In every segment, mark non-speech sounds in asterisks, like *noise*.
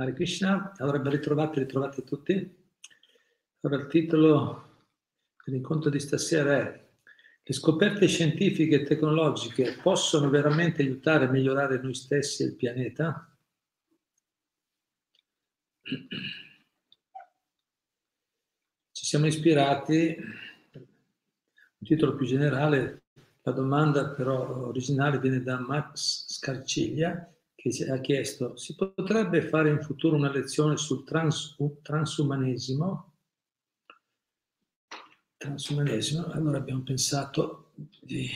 Hare Krishna, allora ben ritrovati, ritrovati tutti. Allora il titolo dell'incontro di stasera è Le scoperte scientifiche e tecnologiche possono veramente aiutare a migliorare noi stessi e il pianeta? Ci siamo ispirati, un titolo più generale, la domanda però originale viene da Max Scarciglia, che ha chiesto, si potrebbe fare in futuro una lezione sul trans, transumanesimo? Transumanesimo, allora abbiamo pensato di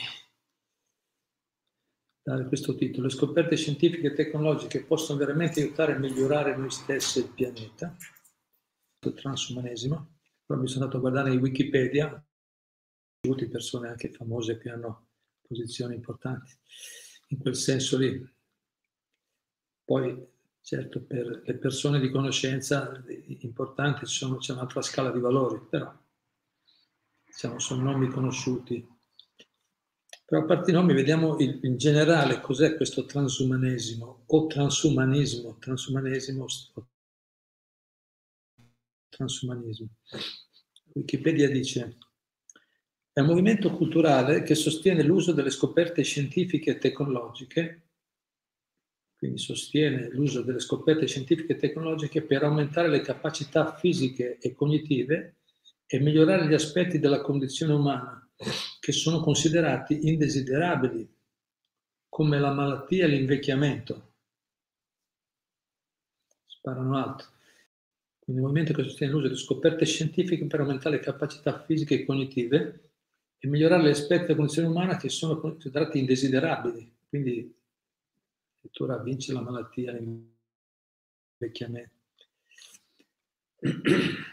dare questo titolo. Le scoperte scientifiche e tecnologiche possono veramente aiutare a migliorare noi stessi e il pianeta? Il transumanesimo. Però mi sono andato a guardare in Wikipedia, tutte persone anche famose che hanno posizioni importanti in quel senso lì. Poi, certo, per le persone di conoscenza importanti sono, c'è un'altra scala di valori, però diciamo, sono nomi conosciuti. Però a parte i nomi vediamo il, in generale cos'è questo transumanesimo o transumanismo, transumanesimo o transumanismo. Wikipedia dice è un movimento culturale che sostiene l'uso delle scoperte scientifiche e tecnologiche quindi sostiene l'uso delle scoperte scientifiche e tecnologiche per aumentare le capacità fisiche e cognitive e migliorare gli aspetti della condizione umana che sono considerati indesiderabili, come la malattia e l'invecchiamento. Sparano alto. Quindi un movimento che sostiene l'uso delle scoperte scientifiche per aumentare le capacità fisiche e cognitive e migliorare gli aspetti della condizione umana che sono considerati indesiderabili. Quindi addirittura vince la malattia, l'invecchiamento. *clears throat*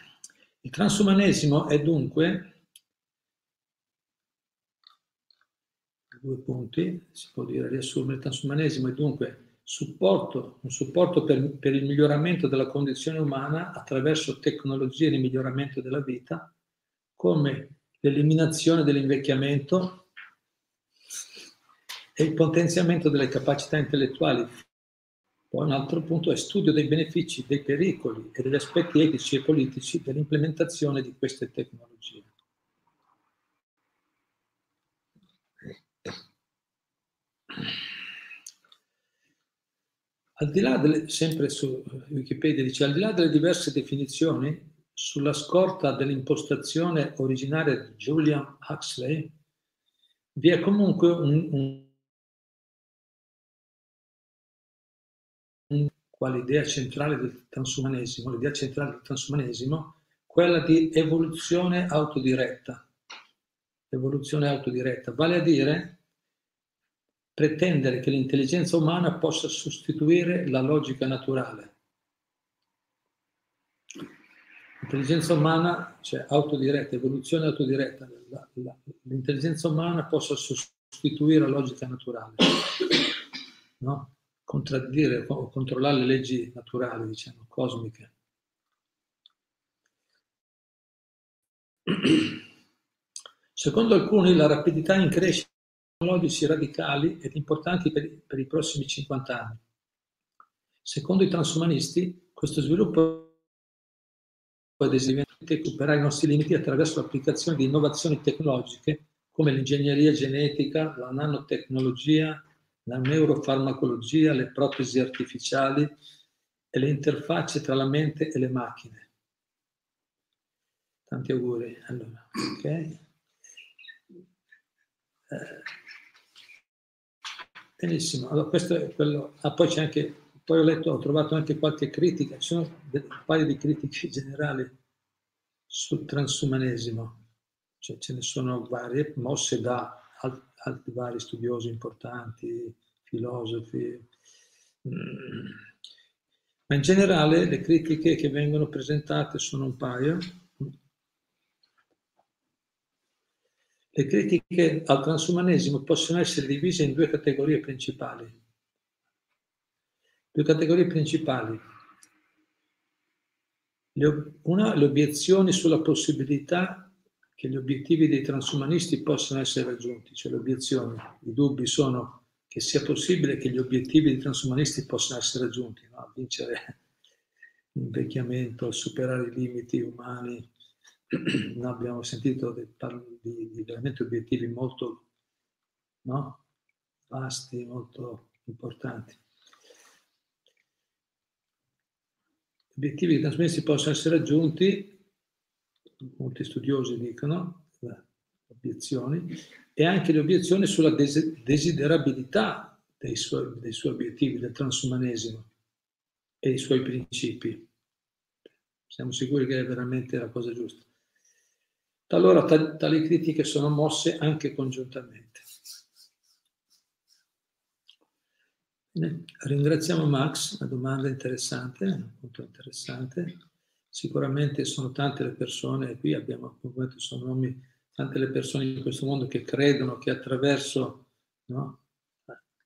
Il transumanesimo è dunque, due punti, si può dire riassumere, il transumanesimo è dunque supporto, un supporto per, per il miglioramento della condizione umana attraverso tecnologie di miglioramento della vita, come l'eliminazione dell'invecchiamento, e il potenziamento delle capacità intellettuali. Poi un altro punto è studio dei benefici, dei pericoli e degli aspetti etici e politici dell'implementazione di queste tecnologie. Al di là delle, sempre su Wikipedia dice, al di là delle diverse definizioni, sulla scorta dell'impostazione originaria di Julian Huxley, vi è comunque un, un quale idea centrale del transumanesimo, l'idea centrale del transumanesimo, quella di evoluzione autodiretta. Evoluzione autodiretta, vale a dire pretendere che l'intelligenza umana possa sostituire la logica naturale. L'intelligenza umana, cioè autodiretta, evoluzione autodiretta, la, la, l'intelligenza umana possa sostituire la logica naturale. No? Contraddire o controllare le leggi naturali, diciamo, cosmiche. Secondo alcuni la rapidità in crescita tecnologici radicali ed importanti per, per i prossimi 50 anni. Secondo i transumanisti questo sviluppo può decisamente superare i nostri limiti attraverso l'applicazione di innovazioni tecnologiche come l'ingegneria genetica, la nanotecnologia, la neurofarmacologia, le protesi artificiali e le interfacce tra la mente e le macchine. Tanti auguri. Allora, ok. Eh, benissimo. Allora, questo è quello. Ah, poi c'è anche, poi ho letto, ho trovato anche qualche critica, ci sono un paio di critiche generali sul transumanesimo, cioè ce ne sono varie, mosse da altri vari studiosi importanti, filosofi. Mm. Ma in generale le critiche che vengono presentate sono un paio. Le critiche al transumanesimo possono essere divise in due categorie principali. Due categorie principali. una, le obiezioni sulla possibilità che gli obiettivi dei transumanisti possano essere raggiunti, cioè le obiezioni, i dubbi sono che sia possibile che gli obiettivi dei transumanisti possano essere raggiunti, no? vincere invecchiamento, superare i limiti umani. *clears throat* No, abbiamo sentito di, di, di, veramente obiettivi molto no? vasti, molto importanti. Obiettivi che trasmessi possono essere raggiunti, molti studiosi dicono, obiezioni, e anche le obiezioni sulla desiderabilità dei suoi, dei suoi obiettivi, del transumanesimo e i suoi principi. Siamo sicuri che è veramente la cosa giusta. Allora tali critiche sono mosse anche congiuntamente. Ringraziamo Max, una domanda interessante, molto interessante. Sicuramente sono tante le persone, qui abbiamo, come sono nomi, tante le persone in questo mondo che credono che attraverso no,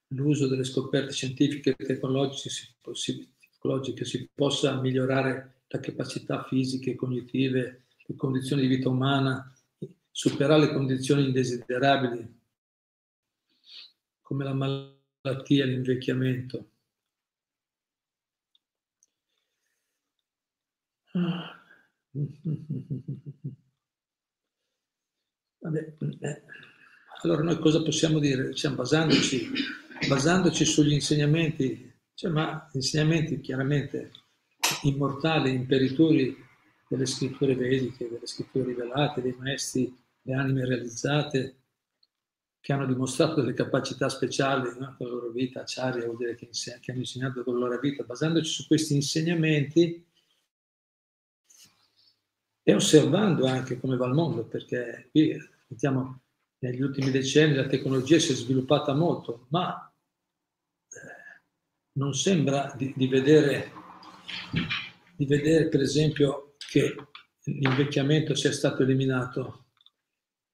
l'uso delle scoperte scientifiche e tecnologiche si, psicologiche si possa migliorare la capacità fisiche, cognitive, le condizioni di vita umana, superare le condizioni indesiderabili come la malattia, l'invecchiamento. *laughs* Vabbè, eh. Allora noi cosa possiamo dire? Diciamo, basandoci, basandoci sugli insegnamenti cioè, ma insegnamenti chiaramente immortali, imperitori delle scritture vediche, delle scritture rivelate, dei maestri, le anime realizzate, che hanno dimostrato delle capacità speciali no? con la loro vita, acciaria vuol dire che, inseg- che hanno insegnato con la loro vita, basandoci su questi insegnamenti e osservando anche come va il mondo, perché qui, diciamo, negli ultimi decenni la tecnologia si è sviluppata molto, ma non sembra di, di, vedere, di vedere, per esempio, che l'invecchiamento sia stato eliminato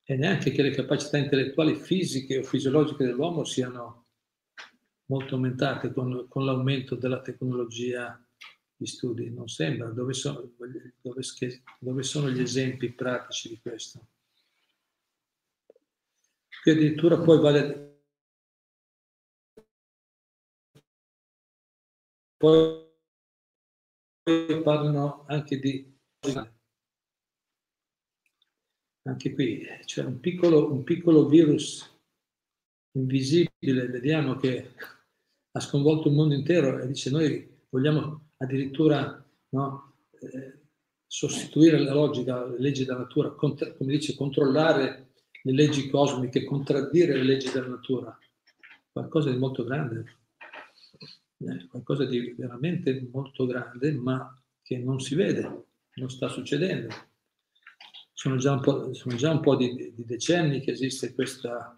e neanche che le capacità intellettuali fisiche o fisiologiche dell'uomo siano molto aumentate con, con l'aumento della tecnologia di studi. Non sembra. Dove sono, dove, dove sono gli esempi pratici di questo? Che addirittura poi vale Poi parlano anche di... Anche qui c'è un piccolo, un piccolo virus invisibile, vediamo che ha sconvolto il mondo intero e dice noi vogliamo addirittura no, eh, sostituire la logica, le leggi della natura, come dice, controllare le leggi cosmiche, contraddire le leggi della natura. Qualcosa di molto grande qualcosa di veramente molto grande, ma che non si vede, non sta succedendo. Sono già un po', già un po di, di, decenni che esiste questa,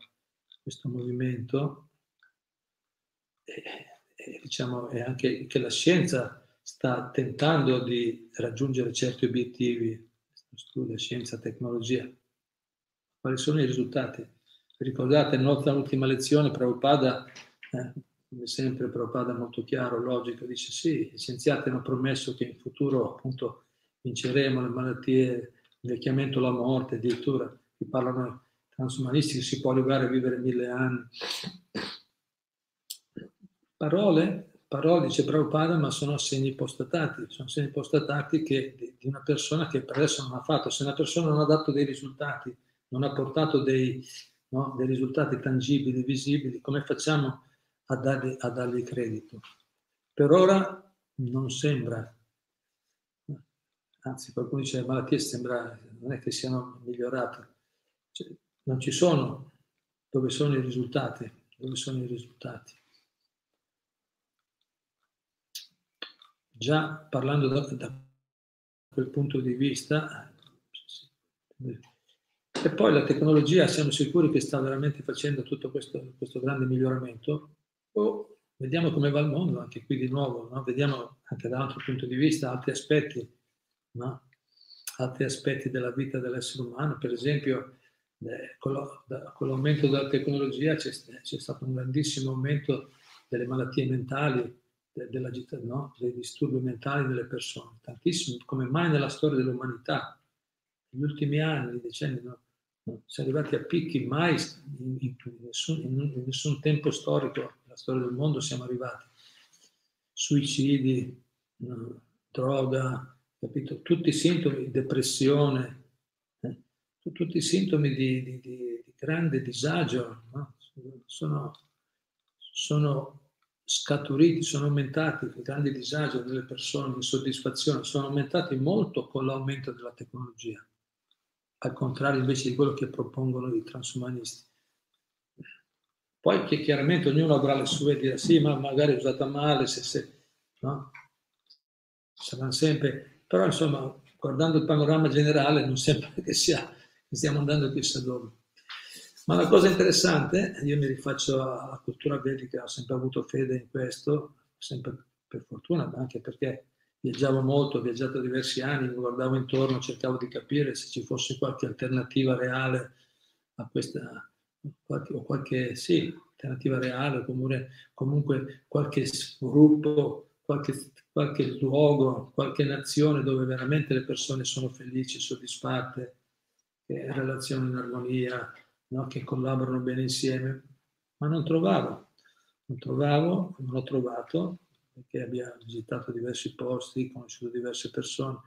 questo movimento e, e, diciamo, e anche che la scienza sta tentando di raggiungere certi obiettivi, studio, scienza, tecnologia. Quali sono i risultati? Ricordate, nella ultima lezione, Prabhupada eh, come sempre Prabhupada molto chiaro, logico, dice sì, gli scienziati hanno promesso che in futuro appunto vinceremo le malattie, l'invecchiamento, la morte, addirittura qui parlano transumanisti che si può arrivare a vivere mille anni. Parole, parole dice Prabhupada, ma sono segni ipostatati, sono segni ipostatati che, di una persona che per adesso non ha fatto. Se una persona non ha dato dei risultati, non ha portato dei, no, dei risultati tangibili, visibili, come facciamo a dargli, a dargli credito. Per ora non sembra, anzi qualcuno dice le malattie sembra, non è che siano migliorate, cioè, non ci sono, dove sono i risultati? Dove sono i risultati? Già parlando da, da quel punto di vista, e poi la tecnologia, siamo sicuri che sta veramente facendo tutto questo, questo grande miglioramento, o vediamo come va il mondo, anche qui di nuovo, no? vediamo anche da un altro punto di vista altri aspetti, no? altri aspetti della vita dell'essere umano, per esempio eh, con, lo, da, con, l'aumento della tecnologia c'è, c'è, stato un grandissimo aumento delle malattie mentali, de, della, no? dei disturbi mentali delle persone, tantissimo, come mai nella storia dell'umanità, negli ultimi anni, decenni, no? Siamo arrivati a picchi mai in, in, nessun, in nessun tempo storico della storia del mondo siamo arrivati. Suicidi, droga, capito? Tutti i sintomi depressione, eh? tutti i sintomi di, di, di, di grande disagio, no? sono, sono scaturiti, sono aumentati il grande disagio delle persone, l'insoddisfazione, sono aumentati molto con l'aumento della tecnologia, al contrario invece di quello che propongono i transumanisti. Poi che chiaramente ognuno avrà le sue dire sì, ma magari è usata male, se, se, no? Saranno sempre, però insomma, guardando il panorama generale, non sembra *laughs* che, sia, stiamo andando chissà dove. Ma la cosa interessante, io mi rifaccio alla cultura vedica, ho sempre avuto fede in questo, sempre per fortuna, anche perché viaggiavo molto, ho viaggiato diversi anni, mi guardavo intorno, cercavo di capire se ci fosse qualche alternativa reale a questa, o qualche, sì, alternativa reale, oppure comunque qualche gruppo, qualche, qualche luogo, qualche nazione dove veramente le persone sono felici, soddisfatte, che relazionano in armonia, no? che collaborano bene insieme, ma non trovavo, non trovavo, non l'ho trovato, perché abbiamo visitato diversi posti, conosciuto diverse persone.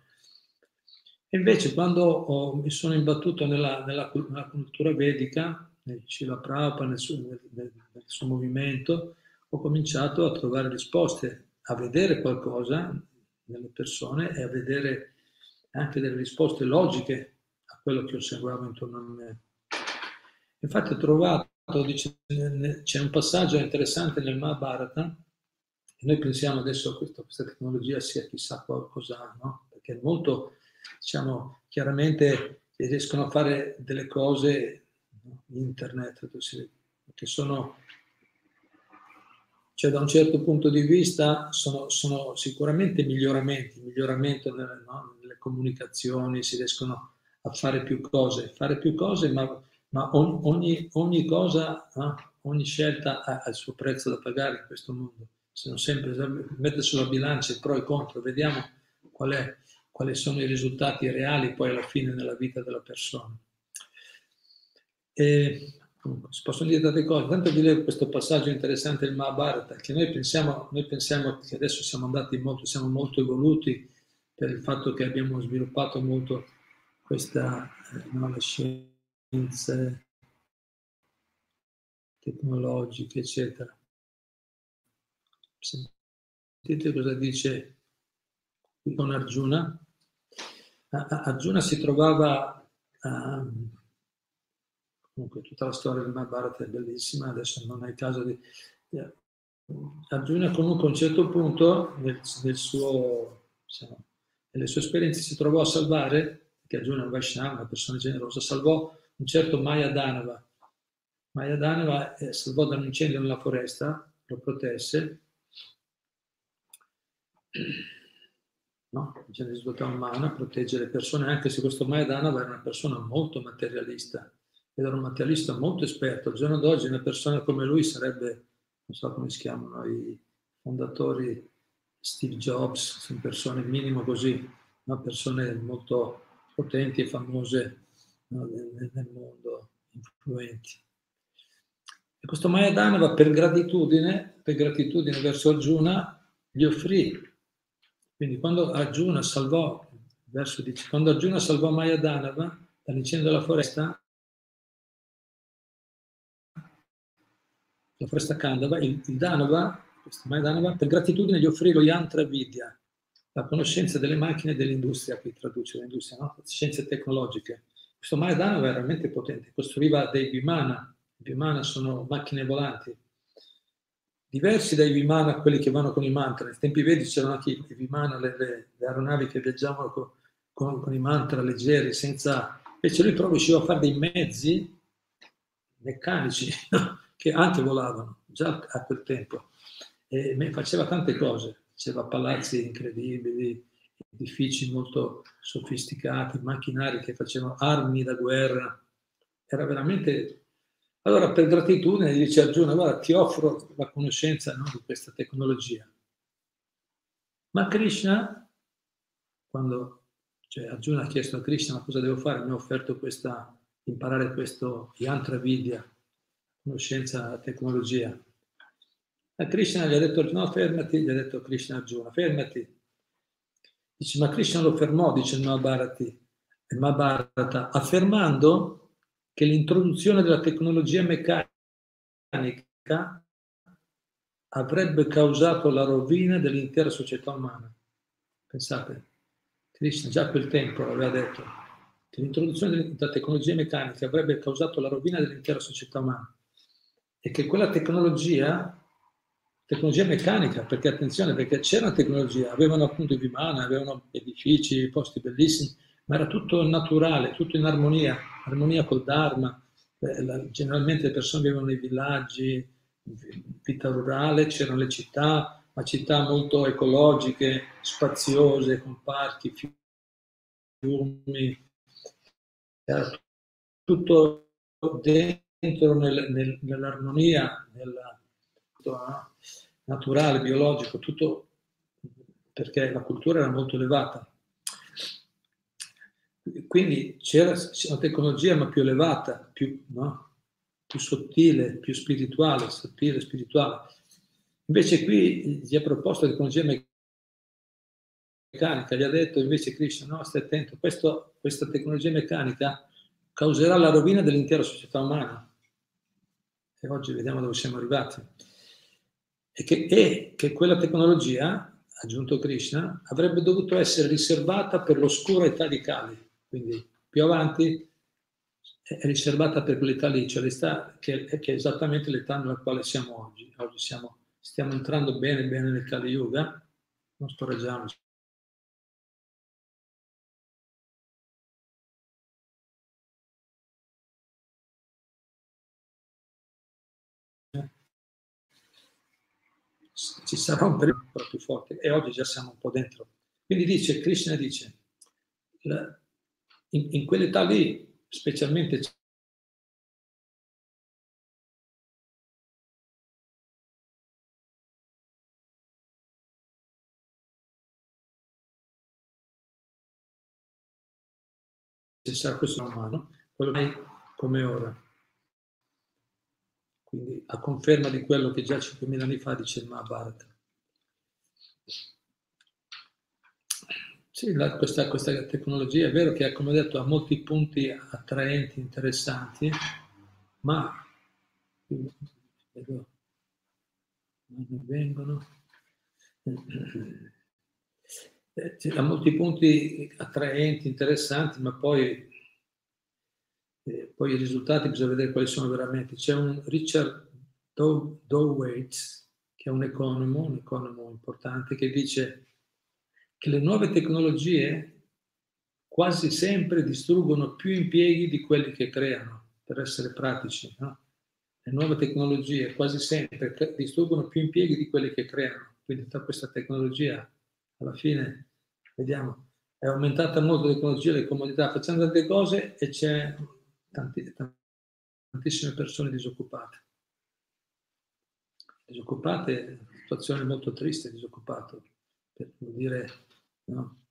E invece quando ho, mi sono imbattuto nella, nella, nella, cultura vedica, nel Shiva Prabhupada, nel suo, nel, nel suo movimento, ho cominciato a trovare risposte, a vedere qualcosa nelle persone e a vedere anche delle risposte logiche a quello che osservavo intorno a me. Infatti ho trovato, dice, c'è un passaggio interessante nel Mahabharata, noi pensiamo adesso a questa, questa tecnologia sia chissà cosa, no? Perché molto, diciamo, chiaramente riescono a fare delle cose, internet, che sono, cioè da un certo punto di vista sono, sono sicuramente miglioramenti, miglioramento nelle, no? nelle comunicazioni, si riescono a fare più cose, fare più cose, ma ma ogni, ogni cosa, no? ogni scelta ha, il suo prezzo da pagare in questo mondo. Se non sempre mette sulla bilancia i pro e i contro, vediamo qual è, quali sono i risultati reali poi alla fine nella vita della persona. E, si possono dire tante cose. Tanto vi leggo questo passaggio interessante del Mahabharata, che noi pensiamo, noi pensiamo che adesso siamo andati molto, siamo molto evoluti per il fatto che abbiamo sviluppato molto questa eh, no, scienza scienze tecnologiche, eccetera. Sentite cosa dice con Arjuna. Arjuna si trovava, um, comunque tutta la storia del Mahabharata è bellissima, adesso non è caso di... Arjuna comunque a un certo punto nel, nel suo, diciamo, nelle sue esperienze si trovò a salvare, perché Arjuna è un Vaishnava, una persona generosa, salvò un certo Maya Danava. Maya Danava eh, salvò da un incendio nella foresta, lo protesse, no? Bisogna svuotare un mana, protegge le persone, anche se questo Maya Danava era una persona molto materialista, era un materialista molto esperto. Al giorno d'oggi una persona come lui sarebbe, non so come si chiamano, i fondatori Steve Jobs, sono persone minimo così, no? persone molto potenti e famose no, nel, nel, mondo, influenti. E questo Mayadanava per gratitudine, per gratitudine verso Arjuna, gli offrì. Quindi quando Arjuna salvò, verso dice, quando Arjuna salvò Mayadanava dall'incendio della foresta, la foresta Kandava, il, il Danava, questo Mayadanava, per gratitudine gli offrì lo Yantra Vidya, la conoscenza delle macchine dell'industria, qui traduce l'industria, no? scienze tecnologiche. Questo Maedano era veramente potente, costruiva dei Vimana, i Vimana sono macchine volanti, diversi dai Vimana, quelli che vanno con i mantra. Nei tempi vedi c'erano anche i Vimana, le, le, le aeronavi che viaggiavano con, con, con, i mantra leggeri, senza... Invece lui però riusciva a fare dei mezzi meccanici *laughs* che anche volavano, già a quel tempo. E faceva tante cose, faceva palazzi incredibili, edifici molto sofisticati, macchinari che facevano armi da guerra. Era veramente... Allora, per gratitudine, gli dice Arjuna, guarda, ti offro la conoscenza no, di questa tecnologia. Ma Krishna, quando cioè, Arjuna ha chiesto a Krishna ma cosa devo fare, mi ha offerto questa, imparare questo yantra vidya, conoscenza, tecnologia. A Krishna gli ha detto, no, fermati, gli ha detto Krishna Arjuna, fermati, Dice, ma Krishna lo fermò, dice il Mahabharata, il Mahabharata affermando che l'introduzione della tecnologia meccanica avrebbe causato la rovina dell'intera società umana. Pensate, Krishna già a quel tempo aveva detto che l'introduzione della tecnologia meccanica avrebbe causato la rovina dell'intera società umana e che quella tecnologia, tecnologia meccanica, perché attenzione, perché c'era una tecnologia, avevano appunto i Vimana, avevano edifici, posti bellissimi, ma era tutto naturale, tutto in armonia, armonia col Dharma. Eh, generalmente le persone vivevano nei villaggi, vita rurale, c'erano le città, ma città molto ecologiche, spaziose, con parchi, fiumi, era tutto dentro nel, nel, nell'armonia, nella, no? naturale, biologico, tutto perché la cultura era molto elevata. Quindi c'era una tecnologia ma più elevata, più, no? più sottile, più spirituale, sottile, spirituale. Invece qui gli ha proposto la tecnologia meccanica, gli ha detto invece Krishna, no, stai attento, questo, questa tecnologia meccanica causerà la rovina dell'intera società umana. E oggi vediamo dove siamo arrivati. E che, e che quella tecnologia, aggiunto Krishna, avrebbe dovuto essere riservata per l'oscura età di Kali. Quindi più avanti è riservata per quell'età lì, cioè l'età che, che, è esattamente l'età nella quale siamo oggi. Oggi siamo, stiamo entrando bene, bene nel Kali Yuga, non storeggiamoci. ci sarà un periodo più forte e oggi già siamo un po' dentro. Quindi dice, Krishna dice, in, in quell'età lì specialmente sarà questo umano, quello è come ora. Quindi a conferma di quello che già 5.000 anni fa dice il Mahabharata. Sì, la, questa, questa, tecnologia è vero che, come ho detto, ha molti punti attraenti, interessanti, ma vedo, non vengono. Eh, molti punti attraenti, interessanti, ma poi, eh, poi, i risultati bisogna vedere quali sono veramente. C'è un Richard Dowwaits, che è un economo, un economo importante, che dice che le nuove tecnologie quasi sempre distruggono più impieghi di quelli che creano, per essere pratici. No? Le nuove tecnologie quasi sempre distruggono più impieghi di quelli che creano. Quindi tutta questa tecnologia, alla fine, vediamo, è aumentata molto la tecnologia, le comodità, facciamo tante cose e c'è tanti, tantissime persone disoccupate. Disoccupate, situazione molto triste, disoccupato, per dire no?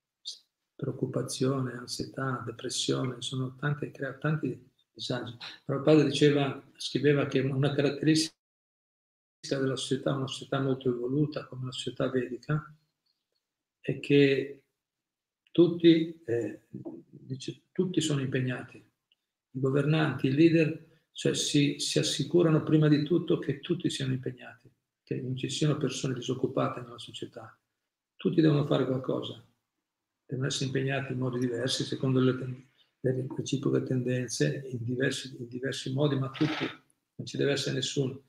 preoccupazione, ansietà, depressione, sono tanti, crea tanti disagi. Prabhupada diceva, scriveva che una caratteristica della società, una società molto evoluta come la società vedica, è che tutti, eh, dice, tutti sono impegnati, i governanti, i leader, cioè si, si assicurano prima di tutto che tutti siano impegnati, che non ci siano persone disoccupate nella società tutti devono fare qualcosa, devono essere impegnati in modi diversi, secondo le, le reciproche tendenze, in diversi, in diversi modi, ma tutti, non ci deve essere nessuno.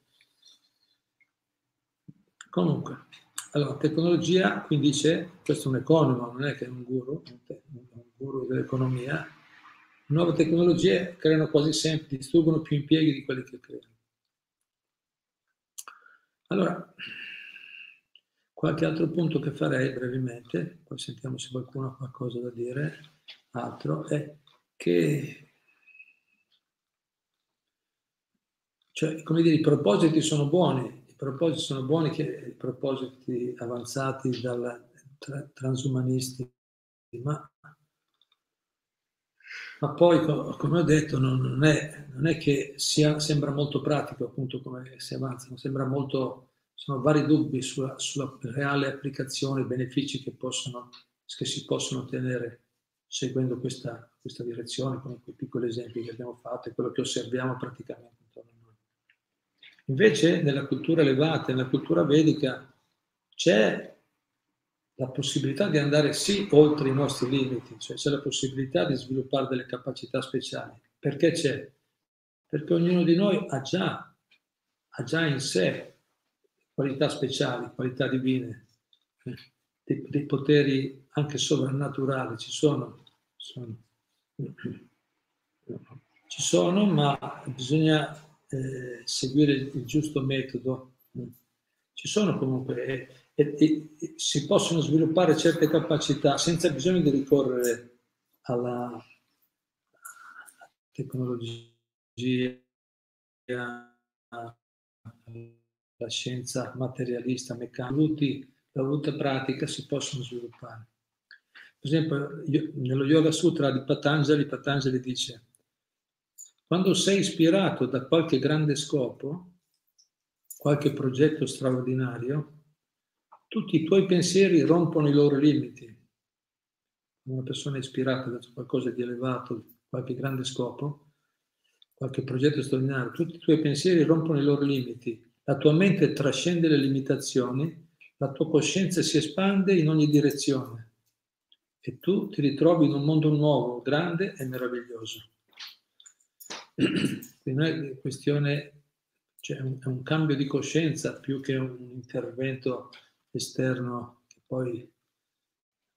Comunque, allora, tecnologia, quindi dice, questo è un economo, non è che è un guru, un guru dell'economia, nuove tecnologie creano quasi sempre, distruggono più impieghi di quelli che creano. Allora, Qualche altro punto che farei brevemente, poi sentiamo se qualcuno ha qualcosa da dire, altro, è che cioè, come dire, i propositi sono buoni, i propositi sono buoni, che, i propositi avanzati dal tra, transumanisti, ma, ma, poi, come ho detto, non, è, non è, che sia, sembra molto pratico, appunto, come si avanzano, sembra molto sono vari dubbi sulla, sulla reale applicazione, i benefici che possono che si possono ottenere seguendo questa, questa direzione, con quei piccoli esempi che abbiamo fatto e quello che osserviamo praticamente intorno a noi. Invece nella cultura elevata, nella cultura vedica, c'è la possibilità di andare sì oltre i nostri limiti, cioè c'è la possibilità di sviluppare delle capacità speciali. Perché c'è? Perché ognuno di noi ha già, ha già in sé qualità speciali, qualità divine, eh, dei, dei poteri anche sovrannaturali, ci sono, sono, ci sono, ma bisogna eh, seguire il giusto metodo. Ci sono comunque e, e, e, si possono sviluppare certe capacità senza bisogno di ricorrere alla, tecnologia, alla scienza materialista, meccanica. La voluta pratica si possono sviluppare. Per esempio, nello Yoga Sutra di Patanjali, Patanjali dice, quando sei ispirato da qualche grande scopo, qualche progetto straordinario, tutti i tuoi pensieri rompono i loro limiti. Una persona ispirata da qualcosa di elevato, qualche grande scopo, qualche progetto straordinario, tutti i tuoi pensieri rompono i loro limiti. La tua mente trascende le limitazioni, la tua coscienza si espande in ogni direzione e tu ti ritrovi in un mondo nuovo, grande e meraviglioso. *clears throat* Quindi non è questione, cioè è un cambio di coscienza più che un intervento esterno che poi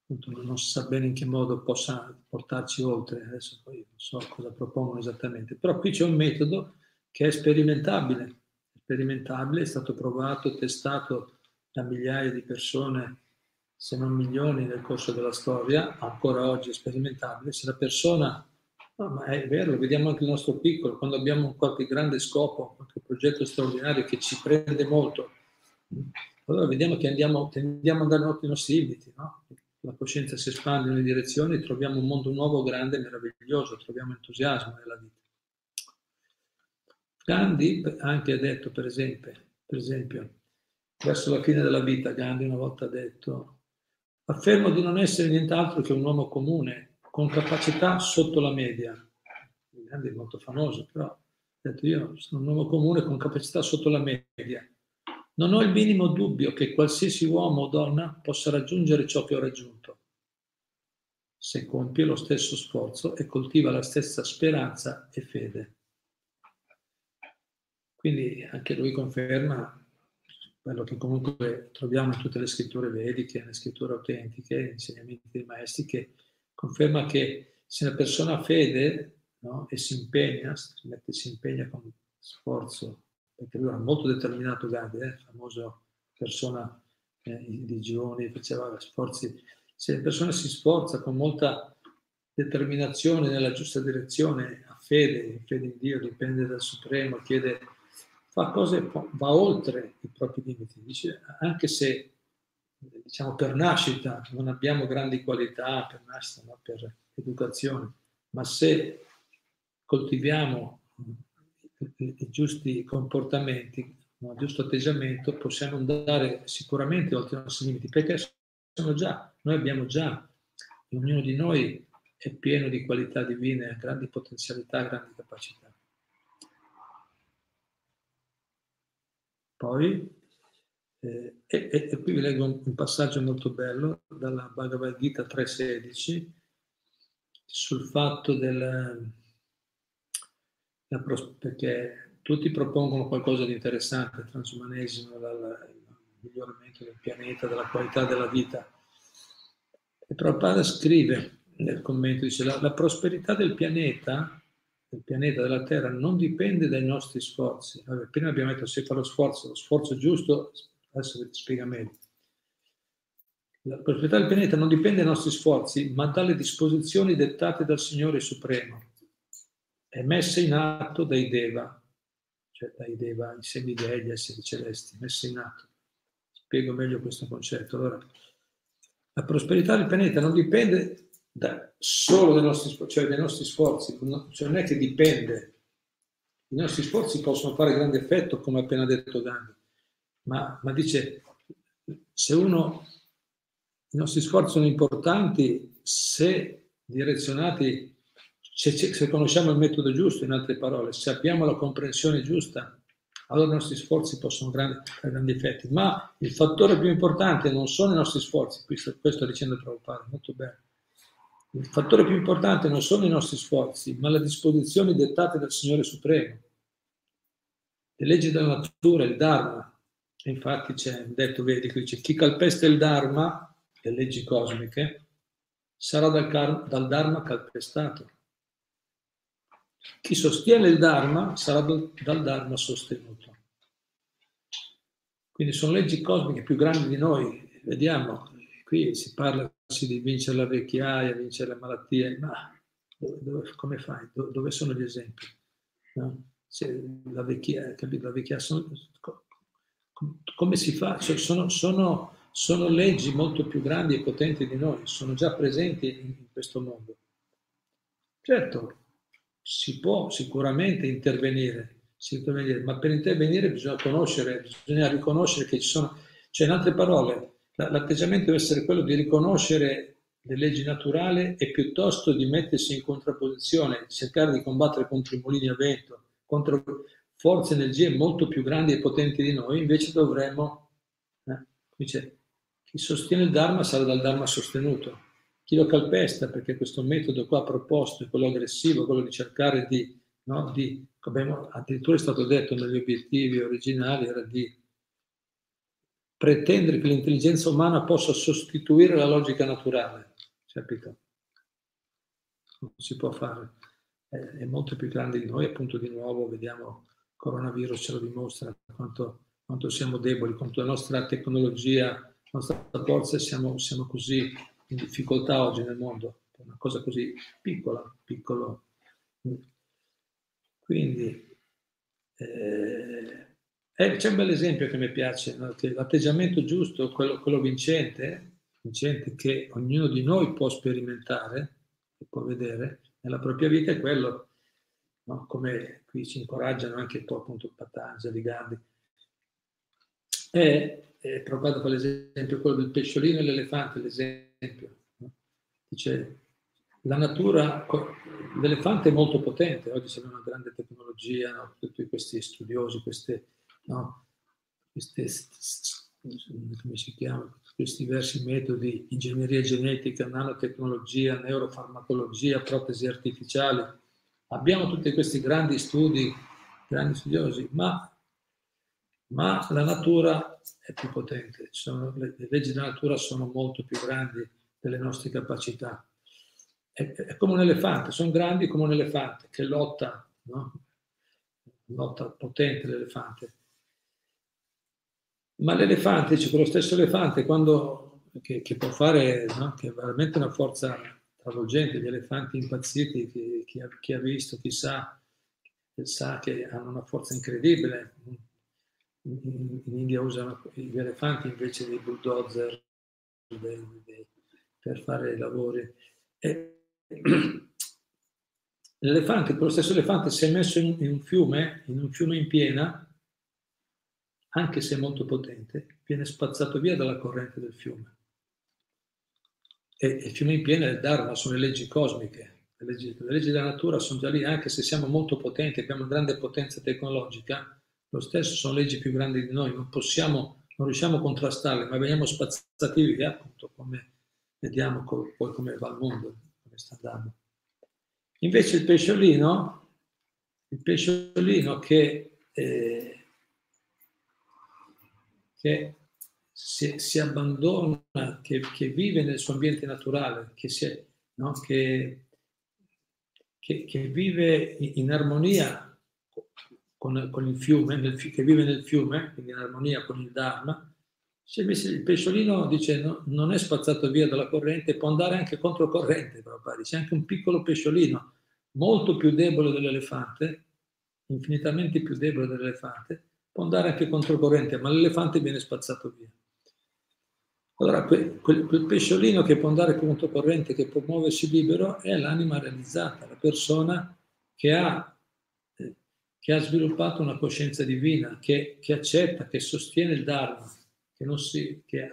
non si sa bene in che modo possa portarci oltre, adesso poi non so cosa propongono esattamente, però qui c'è un metodo che è sperimentabile, sperimentabile, è stato provato, testato da migliaia di persone, se non milioni nel corso della storia, ancora oggi è sperimentabile, se la persona No, ma è vero, vediamo anche il nostro piccolo, quando abbiamo qualche grande scopo, qualche progetto straordinario che ci prende molto, allora vediamo che andiamo, tendiamo ad andare oltre i nostri limiti, no? la coscienza si espande in una direzione, troviamo un mondo nuovo, grande meraviglioso, troviamo entusiasmo nella vita. Gandhi anche ha detto, per esempio, per esempio, verso la fine della vita, Gandhi una volta ha detto, affermo di non essere nient'altro che un uomo comune, con capacità sotto la media. Gandhi è molto famoso, però ha detto io sono un uomo comune con capacità sotto la media non ho il minimo dubbio che qualsiasi uomo o donna possa raggiungere ciò che ho raggiunto, se compie lo stesso sforzo e coltiva la stessa speranza e fede. Quindi anche lui conferma quello che comunque troviamo in tutte le scritture vediche, nelle scritture autentiche, negli insegnamenti dei maestri, che conferma che se una persona ha fede no, e si impegna, si impegna con sforzo perché lui era molto determinato Gandhi, eh, famoso persona eh, di giovani, faceva sforzi. Se la persona si sforza con molta determinazione nella giusta direzione, ha fede, fede in Dio, dipende dal Supremo, chiede, cose, va oltre i propri limiti. Dice, anche se diciamo per nascita non abbiamo grandi qualità, per nascita, ma per educazione, ma se coltiviamo i giusti comportamenti, il giusto atteggiamento, possiamo andare sicuramente oltre i nostri limiti, perché sono già, noi abbiamo già, ognuno di noi è pieno di qualità divine, grandi potenzialità, grandi capacità. Poi, eh, e, e, qui vi leggo un, un, passaggio molto bello dalla Bhagavad Gita 3.16 sul fatto del perché tutti propongono qualcosa di interessante, il transumanesimo, il miglioramento del pianeta, della qualità della vita. E Prabhupada scrive nel commento, dice la, la prosperità del pianeta, del pianeta, della Terra, non dipende dai nostri sforzi. Allora, prima abbiamo detto se fa lo sforzo, lo sforzo giusto, adesso vi spiega meglio. La prosperità del pianeta non dipende dai nostri sforzi, ma dalle disposizioni dettate dal Signore Supremo è messa in atto dai Deva, cioè dai Deva, i semidei, gli esseri celesti, messa in atto. Spiego meglio questo concetto. Allora, la prosperità del pianeta non dipende da, solo dai nostri, cioè dai nostri sforzi, cioè non è che dipende. I nostri sforzi possono fare grande effetto, come ha appena detto Gandhi, ma, ma dice, se uno i nostri sforzi sono importanti se direzionati, se, se, conosciamo il metodo giusto, in altre parole, se abbiamo la comprensione giusta, allora i nostri sforzi possono creare grandi effetti. Ma il fattore più importante non sono i nostri sforzi, questo, questo sto dicendo Prabhupada, molto bene. Il fattore più importante non sono i nostri sforzi, ma le disposizioni dettate dal Signore Supremo. Le leggi della natura, il Dharma. Infatti c'è un detto vedico, dice chi calpesta il Dharma le leggi cosmiche, sarà dal, dal Dharma calpestato. Chi sostiene il Dharma sarà dal, dal Dharma sostenuto. Quindi sono leggi cosmiche più grandi di noi. Vediamo, qui si parla di vincere la vecchiaia, vincere le malattie, ma dove, dove, come fai? Dove, dove sono gli esempi? No? la vecchiaia, capito? La vecchiaia sono, come si fa? Sono, sono sono leggi molto più grandi e potenti di noi, sono già presenti in questo mondo. Certo, si può sicuramente intervenire, intervenire ma per intervenire bisogna conoscere, bisogna riconoscere che ci sono, cioè in altre parole, l'atteggiamento deve essere quello di riconoscere le leggi naturali e piuttosto di mettersi in contrapposizione, cercare di combattere contro i mulini a vento, contro forze e energie molto più grandi e potenti di noi, invece dovremmo, eh, dice, chi sostiene il Dharma sarà dal Dharma sostenuto. Chi lo calpesta, perché questo metodo qua proposto è quello aggressivo, quello di cercare di, no, di come addirittura è stato detto negli obiettivi originali, era di pretendere che l'intelligenza umana possa sostituire la logica naturale. Capito? Non si può fare. È, molto più grande di noi, appunto di nuovo vediamo il coronavirus ce lo dimostra quanto, quanto siamo deboli, quanto la nostra tecnologia nostra forza siamo, siamo così in difficoltà oggi nel mondo, una cosa così piccola, piccolo. Quindi eh, eh, c'è un bel esempio che mi piace, no? che l'atteggiamento giusto, quello, quello vincente, vincente, che ognuno di noi può sperimentare, e può vedere nella propria vita, è quello, no? come qui ci incoraggiano anche un po' appunto Patanjali, Gandhi, è eh, Prabhupada fa l'esempio, quello del pesciolino e l'elefante, l'esempio. No? Dice, la natura, l'elefante è molto potente, oggi c'è una grande tecnologia, no? tutti questi studiosi, queste, no? queste, come si chiama, questi diversi metodi, ingegneria genetica, nanotecnologia, neurofarmacologia, protesi artificiali. Abbiamo tutti questi grandi studi, grandi studiosi, ma ma la natura è più potente, sono, le, le, leggi della natura sono molto più grandi delle nostre capacità. È, è, come un elefante, sono grandi come un elefante che lotta, no? lotta potente l'elefante. Ma l'elefante, dice quello stesso elefante, quando, che, che può fare, no? che è veramente una forza travolgente, gli elefanti impazziti, chi, chi, ha, chi ha visto, chi sa, sa che hanno una forza incredibile, in, in India usano gli elefanti invece dei bulldozer dei, dei, per fare i lavori. E, *clears throat* l'elefante, quello stesso elefante, se è messo in, in, un fiume, in un fiume in piena, anche se molto potente, viene spazzato via dalla corrente del fiume. E, il fiume in piena è il Dharma, sono le leggi cosmiche. Le leggi, le leggi della natura sono già lì, anche se siamo molto potenti, abbiamo una grande potenza tecnologica, lo stesso sono leggi più grandi di noi, non possiamo, non riusciamo a contrastarle, ma veniamo spazzati via, appunto, come vediamo poi come va il mondo, come sta andando. Invece il pesciolino, il pesciolino che, eh, che si, si, abbandona, che, che, vive nel suo ambiente naturale, che, si, no? che, che vive in armonia con, con il fiume, nel, che vive nel fiume, quindi in armonia con il Dharma, se il pesciolino dice no, non è spazzato via dalla corrente, può andare anche controcorrente, dice anche un piccolo pesciolino, molto più debole dell'elefante, infinitamente più debole dell'elefante, può andare anche controcorrente, ma l'elefante viene spazzato via. Allora, quel, quel, pesciolino che può andare controcorrente, che può muoversi libero, è l'anima realizzata, la persona che ha che ha sviluppato una coscienza divina, che, che accetta, che sostiene il Dharma, che, si, che,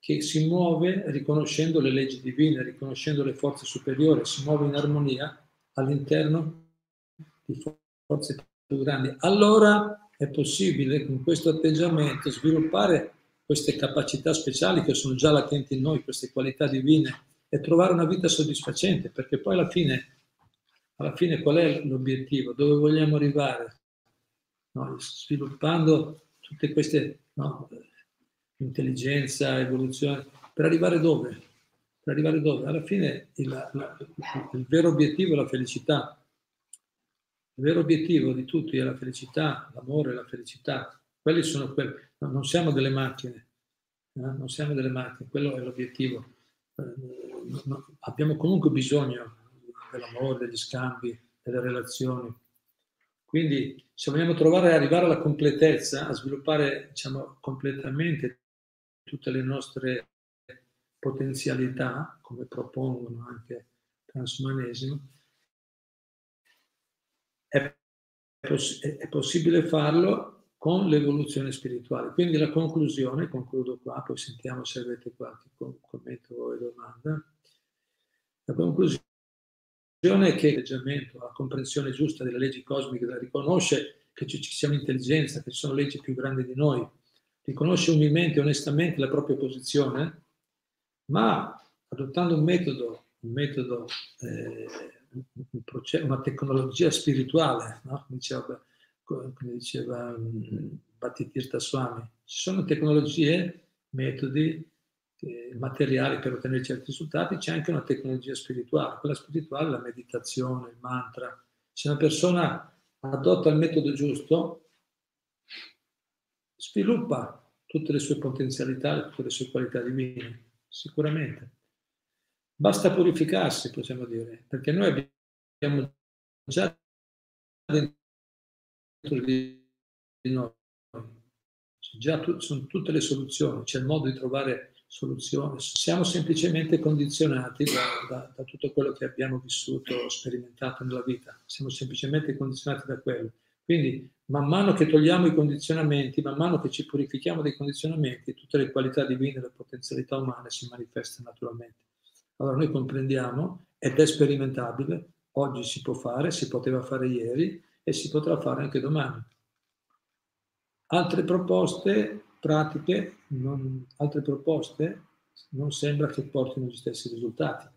che si muove riconoscendo le leggi divine, riconoscendo le forze superiori, si muove in armonia all'interno di forze più grandi. Allora è possibile con questo atteggiamento sviluppare queste capacità speciali che sono già latenti in noi, queste qualità divine e trovare una vita soddisfacente, perché poi alla fine, alla fine qual è l'obiettivo? Dove vogliamo arrivare? No? Sviluppando tutte queste no? intelligenza, evoluzione, per arrivare dove? Per arrivare dove? Alla fine il, la, il vero obiettivo è la felicità. Il vero obiettivo di tutti è la felicità, l'amore, la felicità. Quelli sono quelli. No, non siamo delle macchine, eh? non siamo delle macchine, quello è l'obiettivo. Eh, no, abbiamo comunque bisogno dell'amore, degli scambi, delle relazioni. Quindi se vogliamo trovare arrivare alla completezza, a sviluppare diciamo, completamente tutte le nostre potenzialità, come propongono anche transumanesimo, è, poss- è possibile farlo con l'evoluzione spirituale. Quindi la conclusione, concludo qua, poi sentiamo se avete qualche commento o domanda. La conclusione è che l'atteggiamento, la comprensione giusta delle leggi cosmiche, riconosce che ci sia un'intelligenza, che ci sono leggi più grandi di noi, riconosce umilmente e onestamente la propria posizione, ma adottando un metodo, un metodo eh, una tecnologia spirituale, no? come diceva, come diceva um, Bhattitirtha Swami. Ci sono tecnologie, metodi eh, materiali per ottenere certi risultati, c'è anche una tecnologia spirituale. Quella spirituale è la meditazione, il mantra. Se una persona adotta il metodo giusto, sviluppa tutte le sue potenzialità, tutte le sue qualità divine, sicuramente. Basta purificarsi, possiamo dire, perché noi abbiamo già dentro di noi, già tu, sono tutte le soluzioni, c'è il modo di trovare soluzioni. Siamo semplicemente condizionati da, da, da tutto quello che abbiamo vissuto, sperimentato nella vita, siamo semplicemente condizionati da quello. Quindi man mano che togliamo i condizionamenti, man mano che ci purifichiamo dei condizionamenti, tutte le qualità divine, le potenzialità umane si manifestano naturalmente. Allora noi comprendiamo ed è sperimentabile, oggi si può fare, si poteva fare ieri e si potrà fare anche domani. Altre proposte pratiche, non, altre proposte non sembra che portino gli stessi risultati.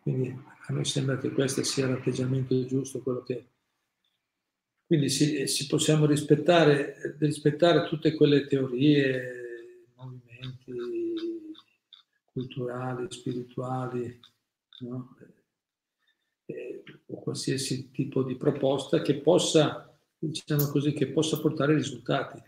Quindi a noi sembra che questo sia l'atteggiamento giusto, quello che quindi si, si possiamo rispettare, rispettare, tutte quelle teorie, movimenti culturali, spirituali, no? eh, o qualsiasi tipo di proposta che possa, diciamo così, che possa portare risultati.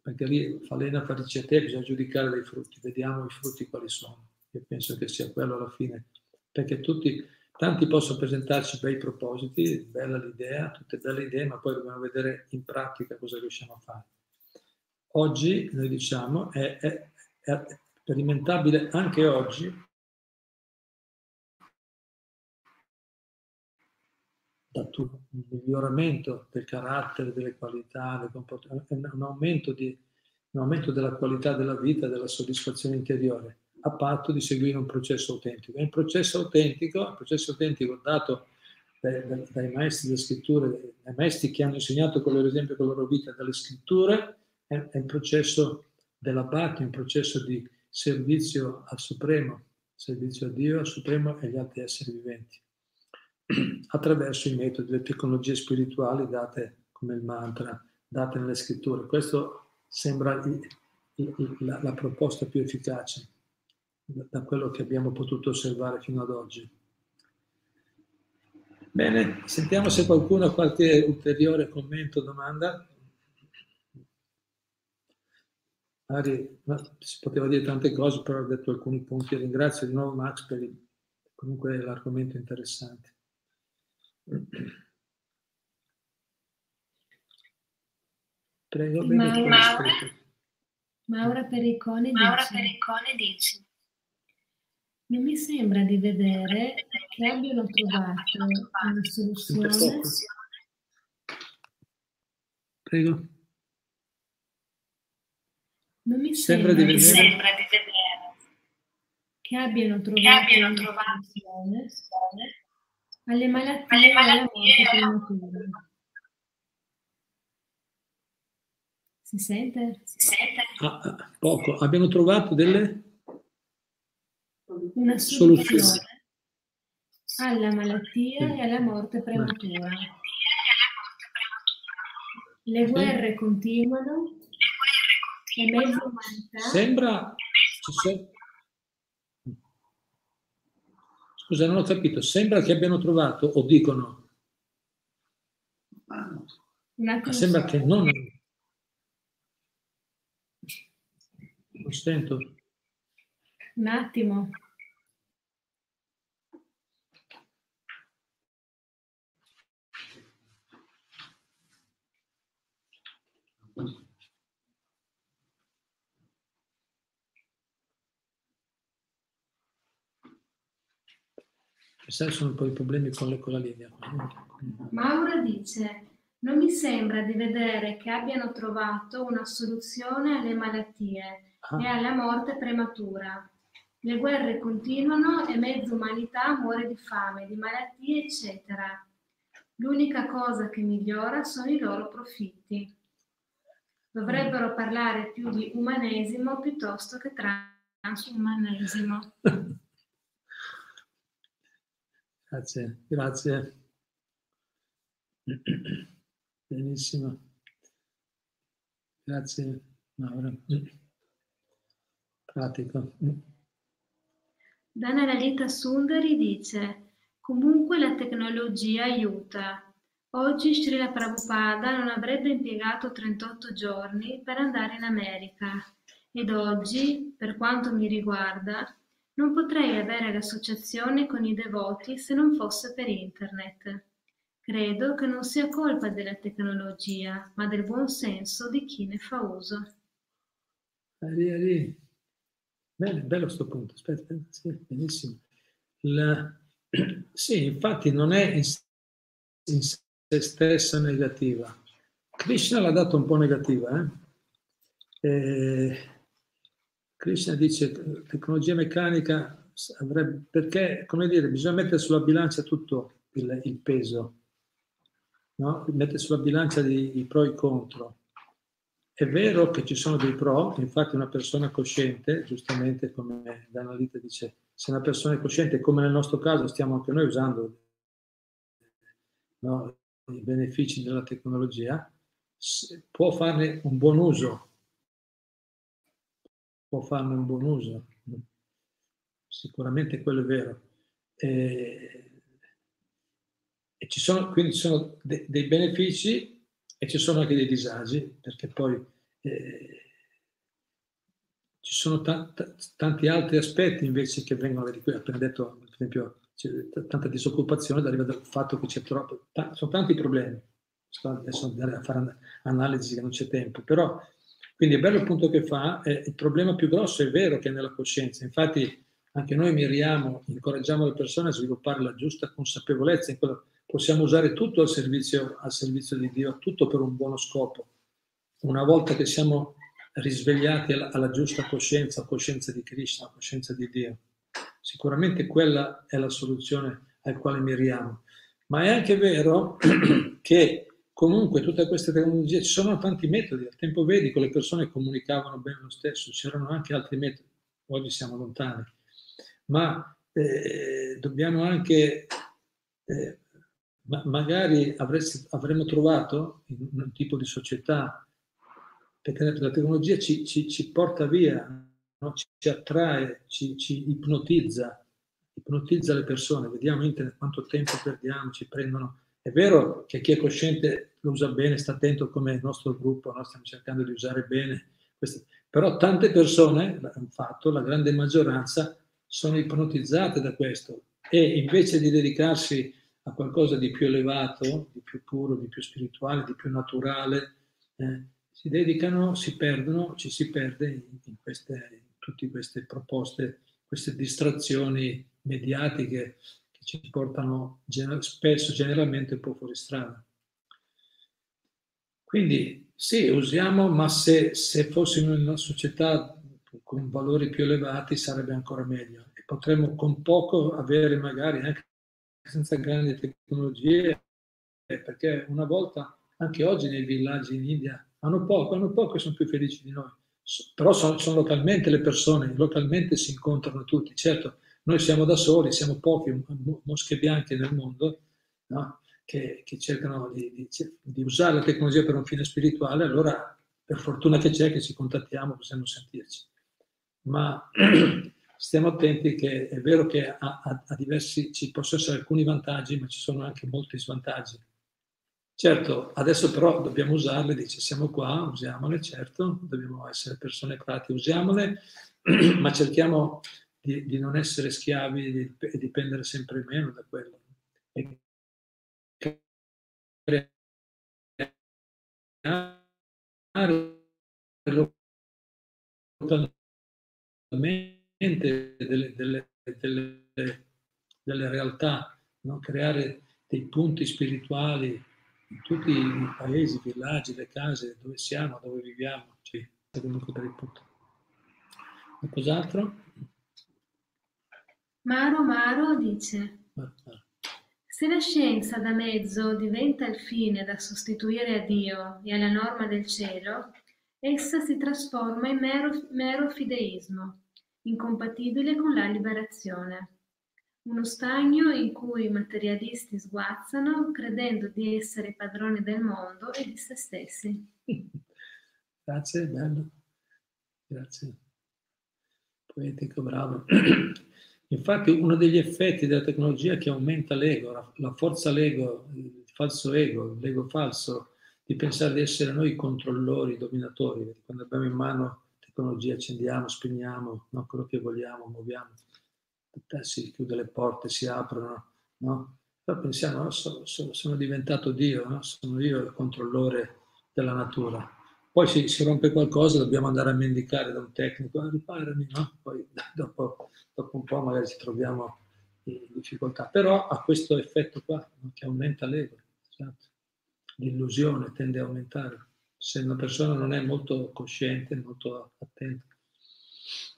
Perché lì falena farice te, bisogna giudicare dei frutti, vediamo i frutti quali sono. Io penso che sia quello alla fine, perché tutti Tanti possono presentarci bei propositi, bella l'idea, tutte belle idee, ma poi dobbiamo vedere in pratica cosa riusciamo a fare. Oggi, noi diciamo, è, è sperimentabile anche oggi un miglioramento del carattere, delle qualità, del comportamento, un aumento, di, un aumento della qualità della vita, della soddisfazione interiore a patto di seguire un processo autentico. E il processo autentico, il processo autentico dato dai, dai, dai maestri delle scritture, dai maestri che hanno insegnato con loro esempio, con la loro vita dalle scritture, è, è il processo della bhakti, un processo di servizio al Supremo, servizio a Dio, al Supremo e agli altri esseri viventi, *clears throat* attraverso i metodi, le tecnologie spirituali date come il mantra, date nelle scritture. Questo sembra il, il, la, la proposta più efficace da quello che abbiamo potuto osservare fino ad oggi. Bene, sentiamo se qualcuno ha qualche ulteriore commento o domanda. Magari si poteva dire tante cose, però ho detto alcuni punti. Ringrazio di nuovo Max per il, comunque l'argomento interessante. Prego, Maura, Maura Pericone Maura Pericone dice non mi sembra di vedere che abbiano trovato una soluzione. Prego. Non mi sembra, sembra, di, vedere, sembra di vedere che abbiano trovato, che abbiano trovato alle malattie, alle malattie e alla morte prematura. Si sente? Si sente? Ah, ah, poco. Abbiamo trovato delle una soluzione, soluzione alla malattia e alla morte prematura. Le guerre continuano e mezza umanità. Sembra. Scusa, non ho capito. Sembra che abbiano trovato o dicono. Ma sembra che non. Lo sento. Un attimo. Sai, sono un po' i problemi con, le, linea. Maura dice, non mi sembra di vedere che abbiano trovato una soluzione alle malattie ah. e alla morte prematura. Le guerre continuano e mezza umanità muore di fame, di malattie, eccetera. L'unica cosa che migliora sono i loro profitti. Dovrebbero parlare più di umanesimo piuttosto che transumanesimo. *laughs* Grazie, grazie. Benissimo. Grazie, Maura. Pratico. Dana Lalita Sundari dice, comunque la tecnologia aiuta. Oggi Srila Prabhupada non avrebbe impiegato 38 giorni per andare in America ed oggi, per quanto mi riguarda, non potrei avere l'associazione con i devoti se non fosse per internet. Credo che non sia colpa della tecnologia, ma del buon senso di chi ne fa uso. Ari, ari. Bene, bello questo punto, aspetta, sì, benissimo. La... *clears throat* Sì, infatti non è in, se stessa negativa. Krishna l'ha dato un po' negativa, eh? E Krishna dice tecnologia meccanica avrebbe, perché, come dire, bisogna mettere sulla bilancia tutto il, il peso, no? mettere sulla bilancia i, pro e i contro. È vero che ci sono dei pro, infatti una persona cosciente, giustamente come Danalita dice, se una persona è cosciente, come nel nostro caso stiamo anche noi usando no, i benefici della tecnologia, può farne un buon uso, può farne un buon uso. Sicuramente quello è vero. E, e ci sono, quindi ci sono de, dei benefici e ci sono anche dei disagi, perché poi eh, ci sono t- tanti altri aspetti invece che vengono, di cui appena detto, per esempio, tanta disoccupazione deriva dal fatto che c'è troppo, t- sono tanti problemi. Adesso andare a fare analisi che non c'è tempo, però quindi è bello il punto che fa, eh, il problema più grosso è vero che è nella coscienza, infatti anche noi miriamo, incoraggiamo le persone a sviluppare la giusta consapevolezza, possiamo usare tutto al servizio, al servizio di Dio, tutto per un buono scopo. Una volta che siamo risvegliati alla, alla giusta coscienza, coscienza di Krishna, coscienza di Dio, sicuramente quella è la soluzione al quale miriamo. Ma è anche vero *clears throat* che Comunque tutte queste tecnologie, ci sono tanti metodi, al tempo vedico le persone comunicavano bene lo stesso, c'erano anche altri metodi, oggi siamo lontani, ma eh, dobbiamo anche, eh, ma magari avresti, avremmo trovato un tipo di società, perché la tecnologia ci, ci, ci porta via, no? ci, ci, attrae, ci, ci ipnotizza, ipnotizza le persone, vediamo internet quanto tempo perdiamo, ci prendono è vero che chi è cosciente lo usa bene, sta attento come il nostro gruppo, no? stiamo cercando di usare bene, questo. però tante persone, un fatto, la grande maggioranza, sono ipnotizzate da questo e invece di dedicarsi a qualcosa di più elevato, di più puro, di più spirituale, di più naturale, eh, si dedicano, si perdono, ci si perde in, queste, in tutte queste proposte, queste distrazioni mediatiche ci portano spesso, generalmente, un po' fuori strada. Quindi Sì, usiamo, ma se, se fossimo in una società con valori più elevati sarebbe ancora meglio. E potremmo con poco avere magari anche senza grandi tecnologie, perché una volta, anche oggi nei villaggi in India, hanno poco, hanno poco e sono più felici di noi. Però sono, sono localmente le persone, localmente si incontrano tutti. Certo, noi siamo da soli, siamo pochi mosche bianche nel mondo, no? che, che, cercano di, di, di, usare la tecnologia per un fine spirituale, allora per fortuna che c'è che ci contattiamo, possiamo sentirci. Ma *clears throat* stiamo attenti che è vero che a, a, a diversi ci possono essere alcuni vantaggi, ma ci sono anche molti svantaggi. Certo, adesso però dobbiamo usarle, dice siamo qua, usiamole, certo, dobbiamo essere persone pratiche, usiamole, *clears throat* ma cerchiamo di, di non essere schiavi e dipendere sempre meno da quello. E localmente delle, delle, delle, delle realtà, no? creare dei punti spirituali in tutti i paesi, i villaggi, le case dove siamo, dove viviamo. Sì, comunque per il punto. Qualcos'altro? Maro Maro dice, se la scienza da mezzo diventa il fine da sostituire a Dio e alla norma del cielo, essa si trasforma in mero, mero fideismo, incompatibile con la liberazione. Uno stagno in cui i materialisti sguazzano credendo di essere padroni del mondo e di se stessi. *laughs* Grazie, bello. Grazie. Poetico, bravo. *clears throat* Infatti uno degli effetti della tecnologia è che aumenta l'ego, la forza l'ego, il falso ego, l'ego falso, di pensare di essere noi i controllori, i dominatori. Quando abbiamo in mano tecnologia accendiamo, spegniamo, no? quello che vogliamo, muoviamo si chiude le porte, si aprono, no? Però pensiamo, no, sono, sono, diventato Dio, no? sono io il controllore della natura. Poi si, si, rompe qualcosa, dobbiamo andare a mendicare da un tecnico, ah, riparami, no? Poi dopo, dopo, un po' magari ci troviamo in difficoltà. Però ha questo effetto qua, che aumenta l'ego, esatto. l'illusione tende a aumentare. Se una persona non è molto cosciente, molto attenta.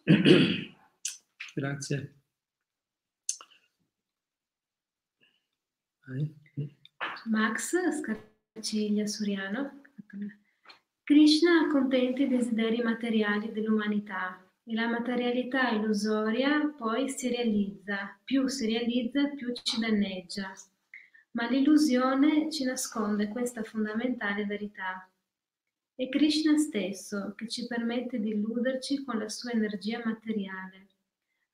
*clears throat* Grazie. Max Scarciglia Suriano. Krishna accontenta i desideri materiali dell'umanità e la materialità illusoria poi si realizza, più si realizza più ci danneggia. Ma l'illusione ci nasconde questa fondamentale verità. È Krishna stesso che ci permette di illuderci con la sua energia materiale,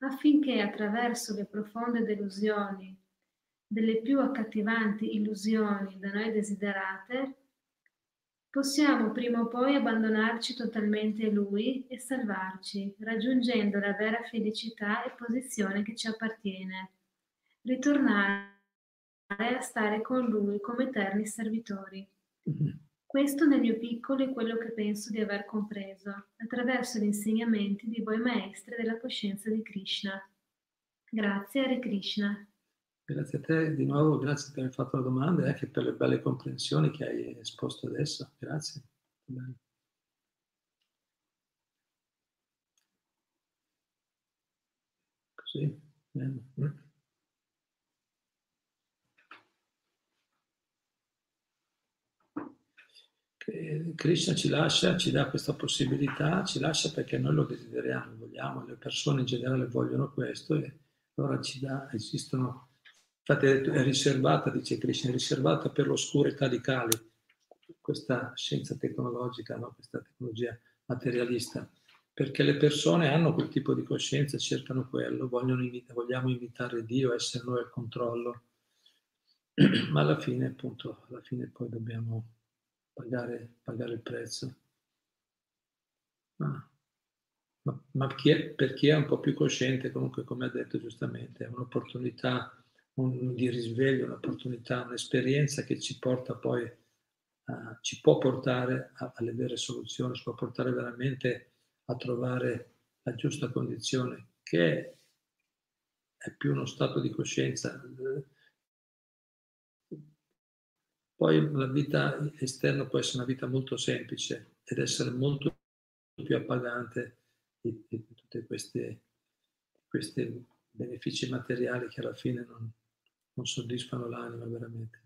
affinché attraverso le profonde delusioni delle più accattivanti illusioni da noi desiderate, possiamo prima o poi abbandonarci totalmente a Lui e salvarci, raggiungendo la vera felicità e posizione che ci appartiene, ritornare a stare con Lui come eterni servitori. Mm-hmm. Questo nel mio piccolo è quello che penso di aver compreso attraverso gli insegnamenti di voi maestri della coscienza di Krishna. Grazie, Hare Krishna. Grazie a te di nuovo, grazie per aver fatto la domanda e anche per le belle comprensioni che hai esposto adesso. Grazie. Così, bene. Krishna ci lascia, ci dà questa possibilità, ci lascia perché noi lo desideriamo, vogliamo, le persone in generale vogliono questo e allora ci dà, esistono Infatti è riservata, dice Krishna, è riservata per l'oscurità di Kali, questa scienza tecnologica, no? questa tecnologia materialista, perché le persone hanno quel tipo di coscienza, cercano quello, imita- vogliamo imitare Dio, essere noi al controllo, *clears throat* ma alla fine, appunto, alla fine poi dobbiamo pagare, pagare il prezzo. Ma, ma, ma chi è, per chi è un po' più cosciente, comunque, come ha detto giustamente, è un'opportunità un, di risveglio, un'opportunità, un'esperienza che ci porta poi, uh, ci può portare a, alle vere soluzioni, ci può portare veramente a trovare la giusta condizione, che è più uno stato di coscienza. Poi la vita esterna può essere una vita molto semplice ed essere molto più appagante di, di tutti questi benefici materiali che alla fine non, non soddisfano l'anima veramente.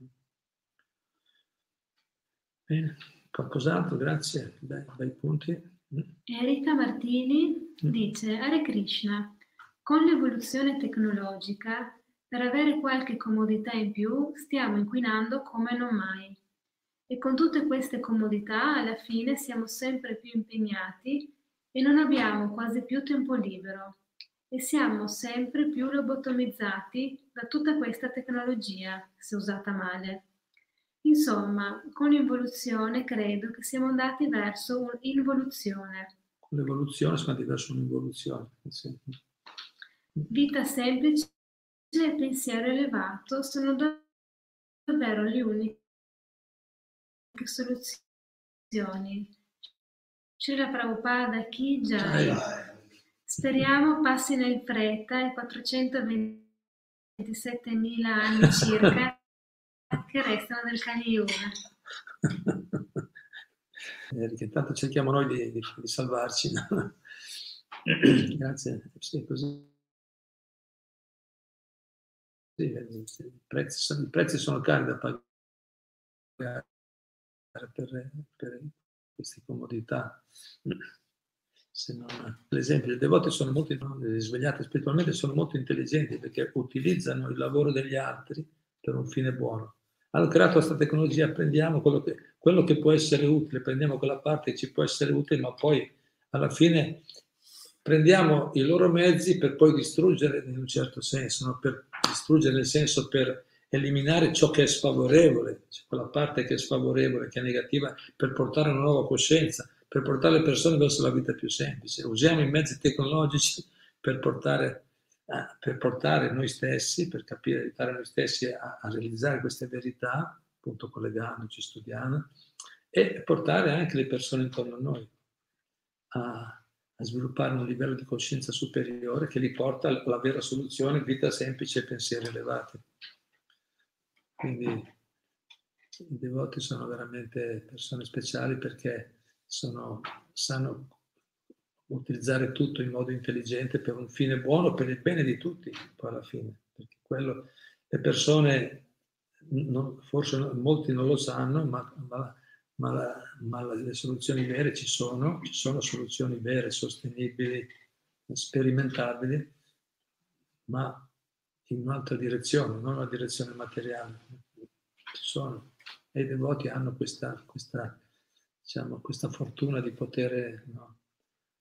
Bene, qualcos'altro? Grazie, bei, bei punti. Mm. Erika Martini mm. dice, Hare Krishna, con l'evoluzione tecnologica per avere qualche comodità in più stiamo inquinando come non mai. E con tutte queste comodità alla fine siamo sempre più impegnati e non abbiamo quasi più tempo libero. E siamo sempre più lobotomizzati da tutta questa tecnologia, se usata male. Insomma, con l'involuzione credo che siamo andati verso un'involuzione. Con l'evoluzione siamo andati verso un'involuzione. Sì. Vita semplice e pensiero elevato sono davvero le uniche soluzioni. C'era Prabhupada, chi già. Speriamo passino in fretta i 427.000 anni circa che restano del Kali-Yuga. *laughs* Perché tanto cerchiamo noi di, di, di salvarci. *coughs* Grazie. Sì, così i prezzi, i prezzi sono cari da pagare per, per queste comodità. Se non, per esempio, i devoti sono molto svegliati spiritualmente, sono molto intelligenti perché utilizzano il lavoro degli altri per un fine buono. Hanno creato questa tecnologia, prendiamo quello che, quello che può essere utile, prendiamo quella parte che ci può essere utile, ma poi alla fine prendiamo i loro mezzi per poi distruggere in un certo senso, no? per distruggere nel senso per eliminare ciò che è sfavorevole, cioè quella parte che è sfavorevole, che è negativa, per portare una nuova coscienza, per portare le persone verso la vita più semplice. Usiamo i mezzi tecnologici per portare, eh, per portare noi stessi, per capire, aiutare noi stessi a, a realizzare queste verità, appunto collegandoci, studiando, e portare anche le persone intorno a noi a, a sviluppare un livello di coscienza superiore che li porta alla vera soluzione, vita semplice e pensieri elevati. Quindi i devoti sono veramente persone speciali perché sono, sanno utilizzare tutto in modo intelligente per un fine buono, per il bene di tutti, poi alla fine. Perché quello, le persone, non, forse molti non lo sanno, ma, ma ma, la, ma le soluzioni vere ci sono, ci sono soluzioni vere, sostenibili, sperimentabili, ma in un'altra direzione, non una direzione materiale. Ci sono. E i devoti hanno questa, questa, diciamo, questa fortuna di poter, no,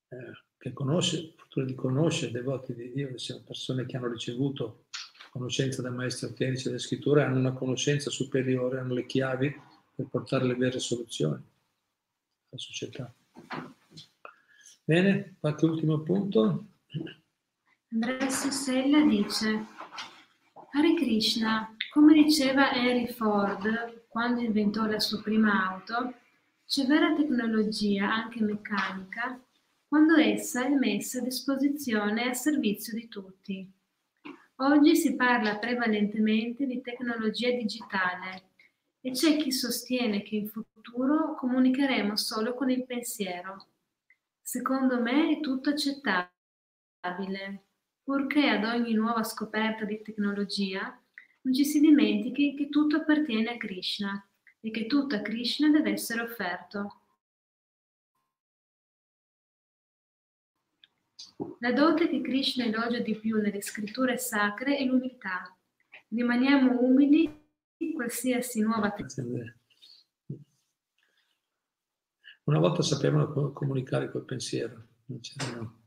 eh, fortuna di conoscere devoti di Dio, che siano persone che hanno ricevuto conoscenza dal maestro autentico delle scritture, hanno una conoscenza superiore, hanno le chiavi per portare le vere soluzioni alla società. Bene, qualche ultimo punto? Andrea Sussella dice, Hare Krishna, come diceva Henry Ford quando inventò la sua prima auto, c'è vera tecnologia, anche meccanica, quando essa è messa a disposizione e a servizio di tutti. Oggi si parla prevalentemente di tecnologia digitale e c'è chi sostiene che in futuro comunicheremo solo con il pensiero. Secondo me è tutto accettabile, purché ad ogni nuova scoperta di tecnologia non ci si dimentichi che tutto appartiene a Krishna e che tutto a Krishna deve essere offerto. La dote che Krishna elogia di più nelle scritture sacre è l'umiltà. Rimaniamo umili qualsiasi nuova tecnologia. Una volta sapevano comunicare col pensiero, non c'erano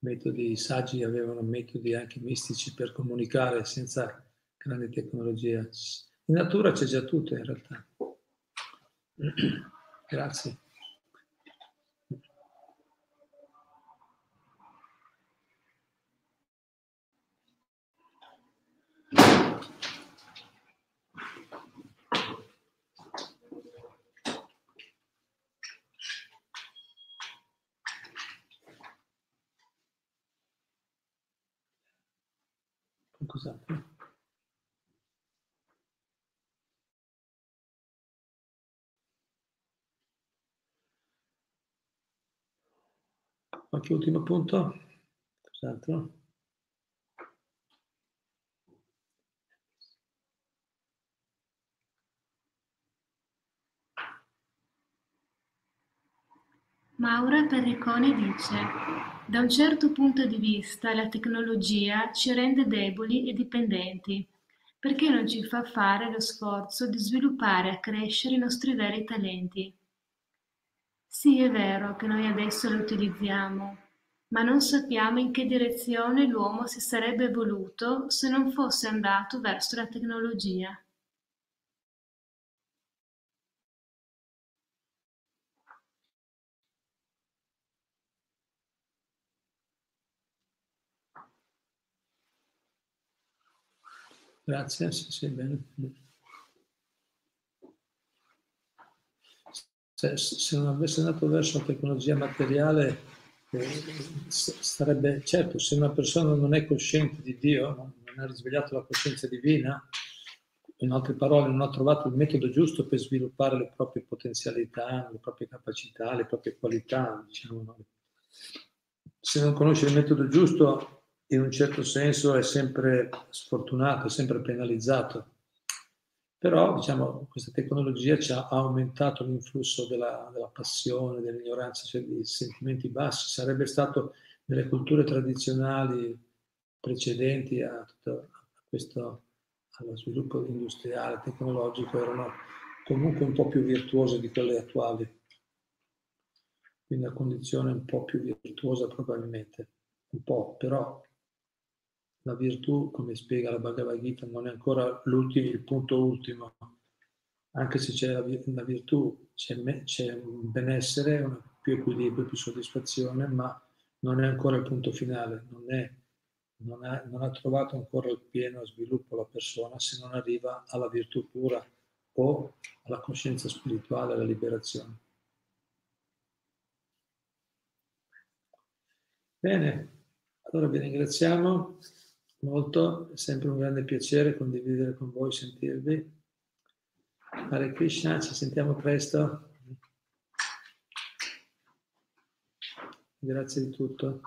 metodi, saggi avevano metodi anche mistici per comunicare senza grande tecnologia. In natura c'è già tutto in realtà. Grazie. Scusate. Qualche ultimo punto? Cos'altro? Maura Perricone dice: Da un certo punto di vista la tecnologia ci rende deboli e dipendenti, perché non ci fa fare lo sforzo di sviluppare e accrescere i nostri veri talenti. Sì, è vero che noi adesso lo utilizziamo, ma non sappiamo in che direzione l'uomo si sarebbe evoluto se non fosse andato verso la tecnologia. Grazie, sì, sì, bene. Se, se, non avesse andato verso la tecnologia materiale, eh, sarebbe certo, se una persona non è cosciente di Dio, non ha risvegliato la coscienza divina, in altre parole, non ha trovato il metodo giusto per sviluppare le proprie potenzialità, le proprie capacità, le proprie qualità, diciamo. Se non conosce il metodo giusto, in un certo senso è sempre sfortunato, è sempre penalizzato. Però diciamo, questa tecnologia ci ha aumentato l'influsso della, della passione, dell'ignoranza, cioè di sentimenti bassi. Sarebbe stato nelle culture tradizionali precedenti a, tutto, questo, allo sviluppo industriale, tecnologico, erano comunque un po' più virtuose di quelle attuali. Quindi a condizione un po' più virtuosa probabilmente, un po', però la virtù, come spiega la Bhagavad Gita, non è ancora il punto ultimo. Anche se c'è la, la virtù, c'è, c'è, un benessere, più equilibrio, più soddisfazione, ma non è ancora il punto finale, non, è, non, ha, non ha trovato ancora il pieno sviluppo la persona se non arriva alla virtù pura o alla coscienza spirituale, alla liberazione. Bene, allora vi ringraziamo molto, è sempre un grande piacere condividere con voi, sentirvi. Hare Krishna, ci sentiamo presto. Grazie di tutto.